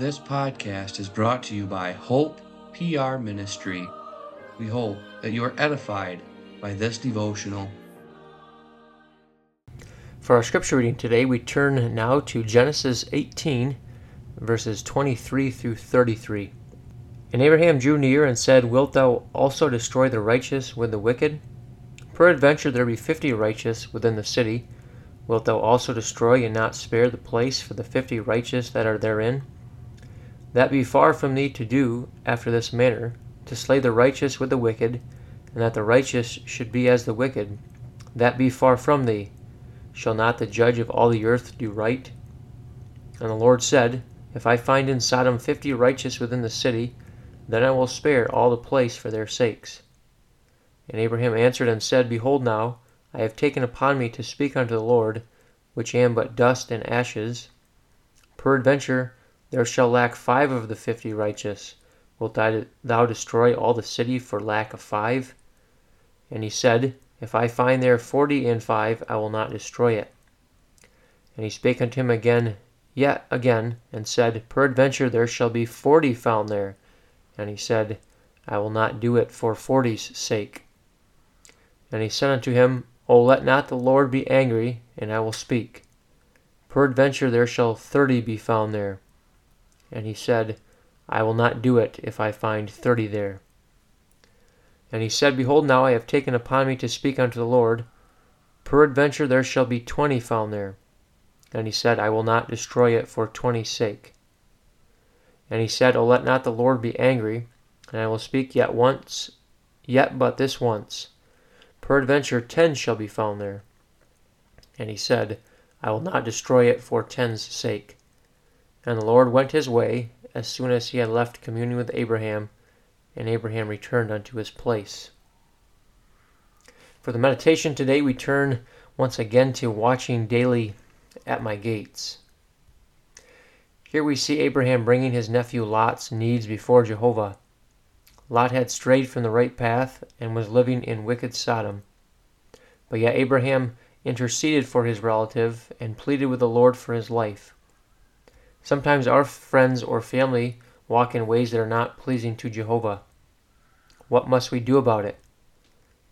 This podcast is brought to you by Hope PR Ministry. We hope that you are edified by this devotional. For our scripture reading today, we turn now to Genesis 18, verses 23 through 33. And Abraham drew near and said, Wilt thou also destroy the righteous with the wicked? Peradventure there be fifty righteous within the city. Wilt thou also destroy and not spare the place for the fifty righteous that are therein? That be far from thee to do after this manner, to slay the righteous with the wicked, and that the righteous should be as the wicked. That be far from thee. Shall not the judge of all the earth do right? And the Lord said, If I find in Sodom fifty righteous within the city, then I will spare all the place for their sakes. And Abraham answered and said, Behold now, I have taken upon me to speak unto the Lord, which am but dust and ashes. Peradventure, there shall lack five of the fifty righteous. Wilt thou destroy all the city for lack of five? And he said, If I find there forty and five, I will not destroy it. And he spake unto him again, yet again, and said, Peradventure there shall be forty found there. And he said, I will not do it for forty's sake. And he said unto him, O let not the Lord be angry, and I will speak. Peradventure there shall thirty be found there. And he said, I will not do it if I find thirty there. And he said, Behold, now I have taken upon me to speak unto the Lord. Peradventure there shall be twenty found there. And he said, I will not destroy it for twenty's sake. And he said, O let not the Lord be angry, and I will speak yet once, yet but this once. Peradventure ten shall be found there. And he said, I will not destroy it for ten's sake. And the Lord went his way as soon as he had left communion with Abraham, and Abraham returned unto his place. For the meditation today, we turn once again to watching daily at my gates. Here we see Abraham bringing his nephew Lot's needs before Jehovah. Lot had strayed from the right path and was living in wicked Sodom. But yet Abraham interceded for his relative and pleaded with the Lord for his life. Sometimes our friends or family walk in ways that are not pleasing to Jehovah. What must we do about it?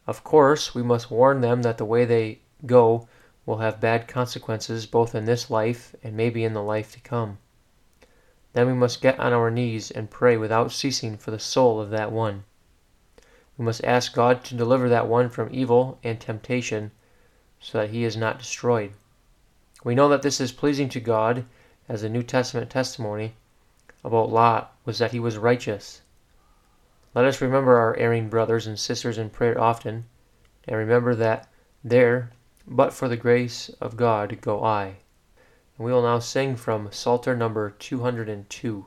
Of course, we must warn them that the way they go will have bad consequences both in this life and maybe in the life to come. Then we must get on our knees and pray without ceasing for the soul of that one. We must ask God to deliver that one from evil and temptation so that he is not destroyed. We know that this is pleasing to God as the New Testament testimony about Lot was that he was righteous. Let us remember our erring brothers and sisters in prayer often, and remember that there, but for the grace of God, go I. And we will now sing from Psalter number 202.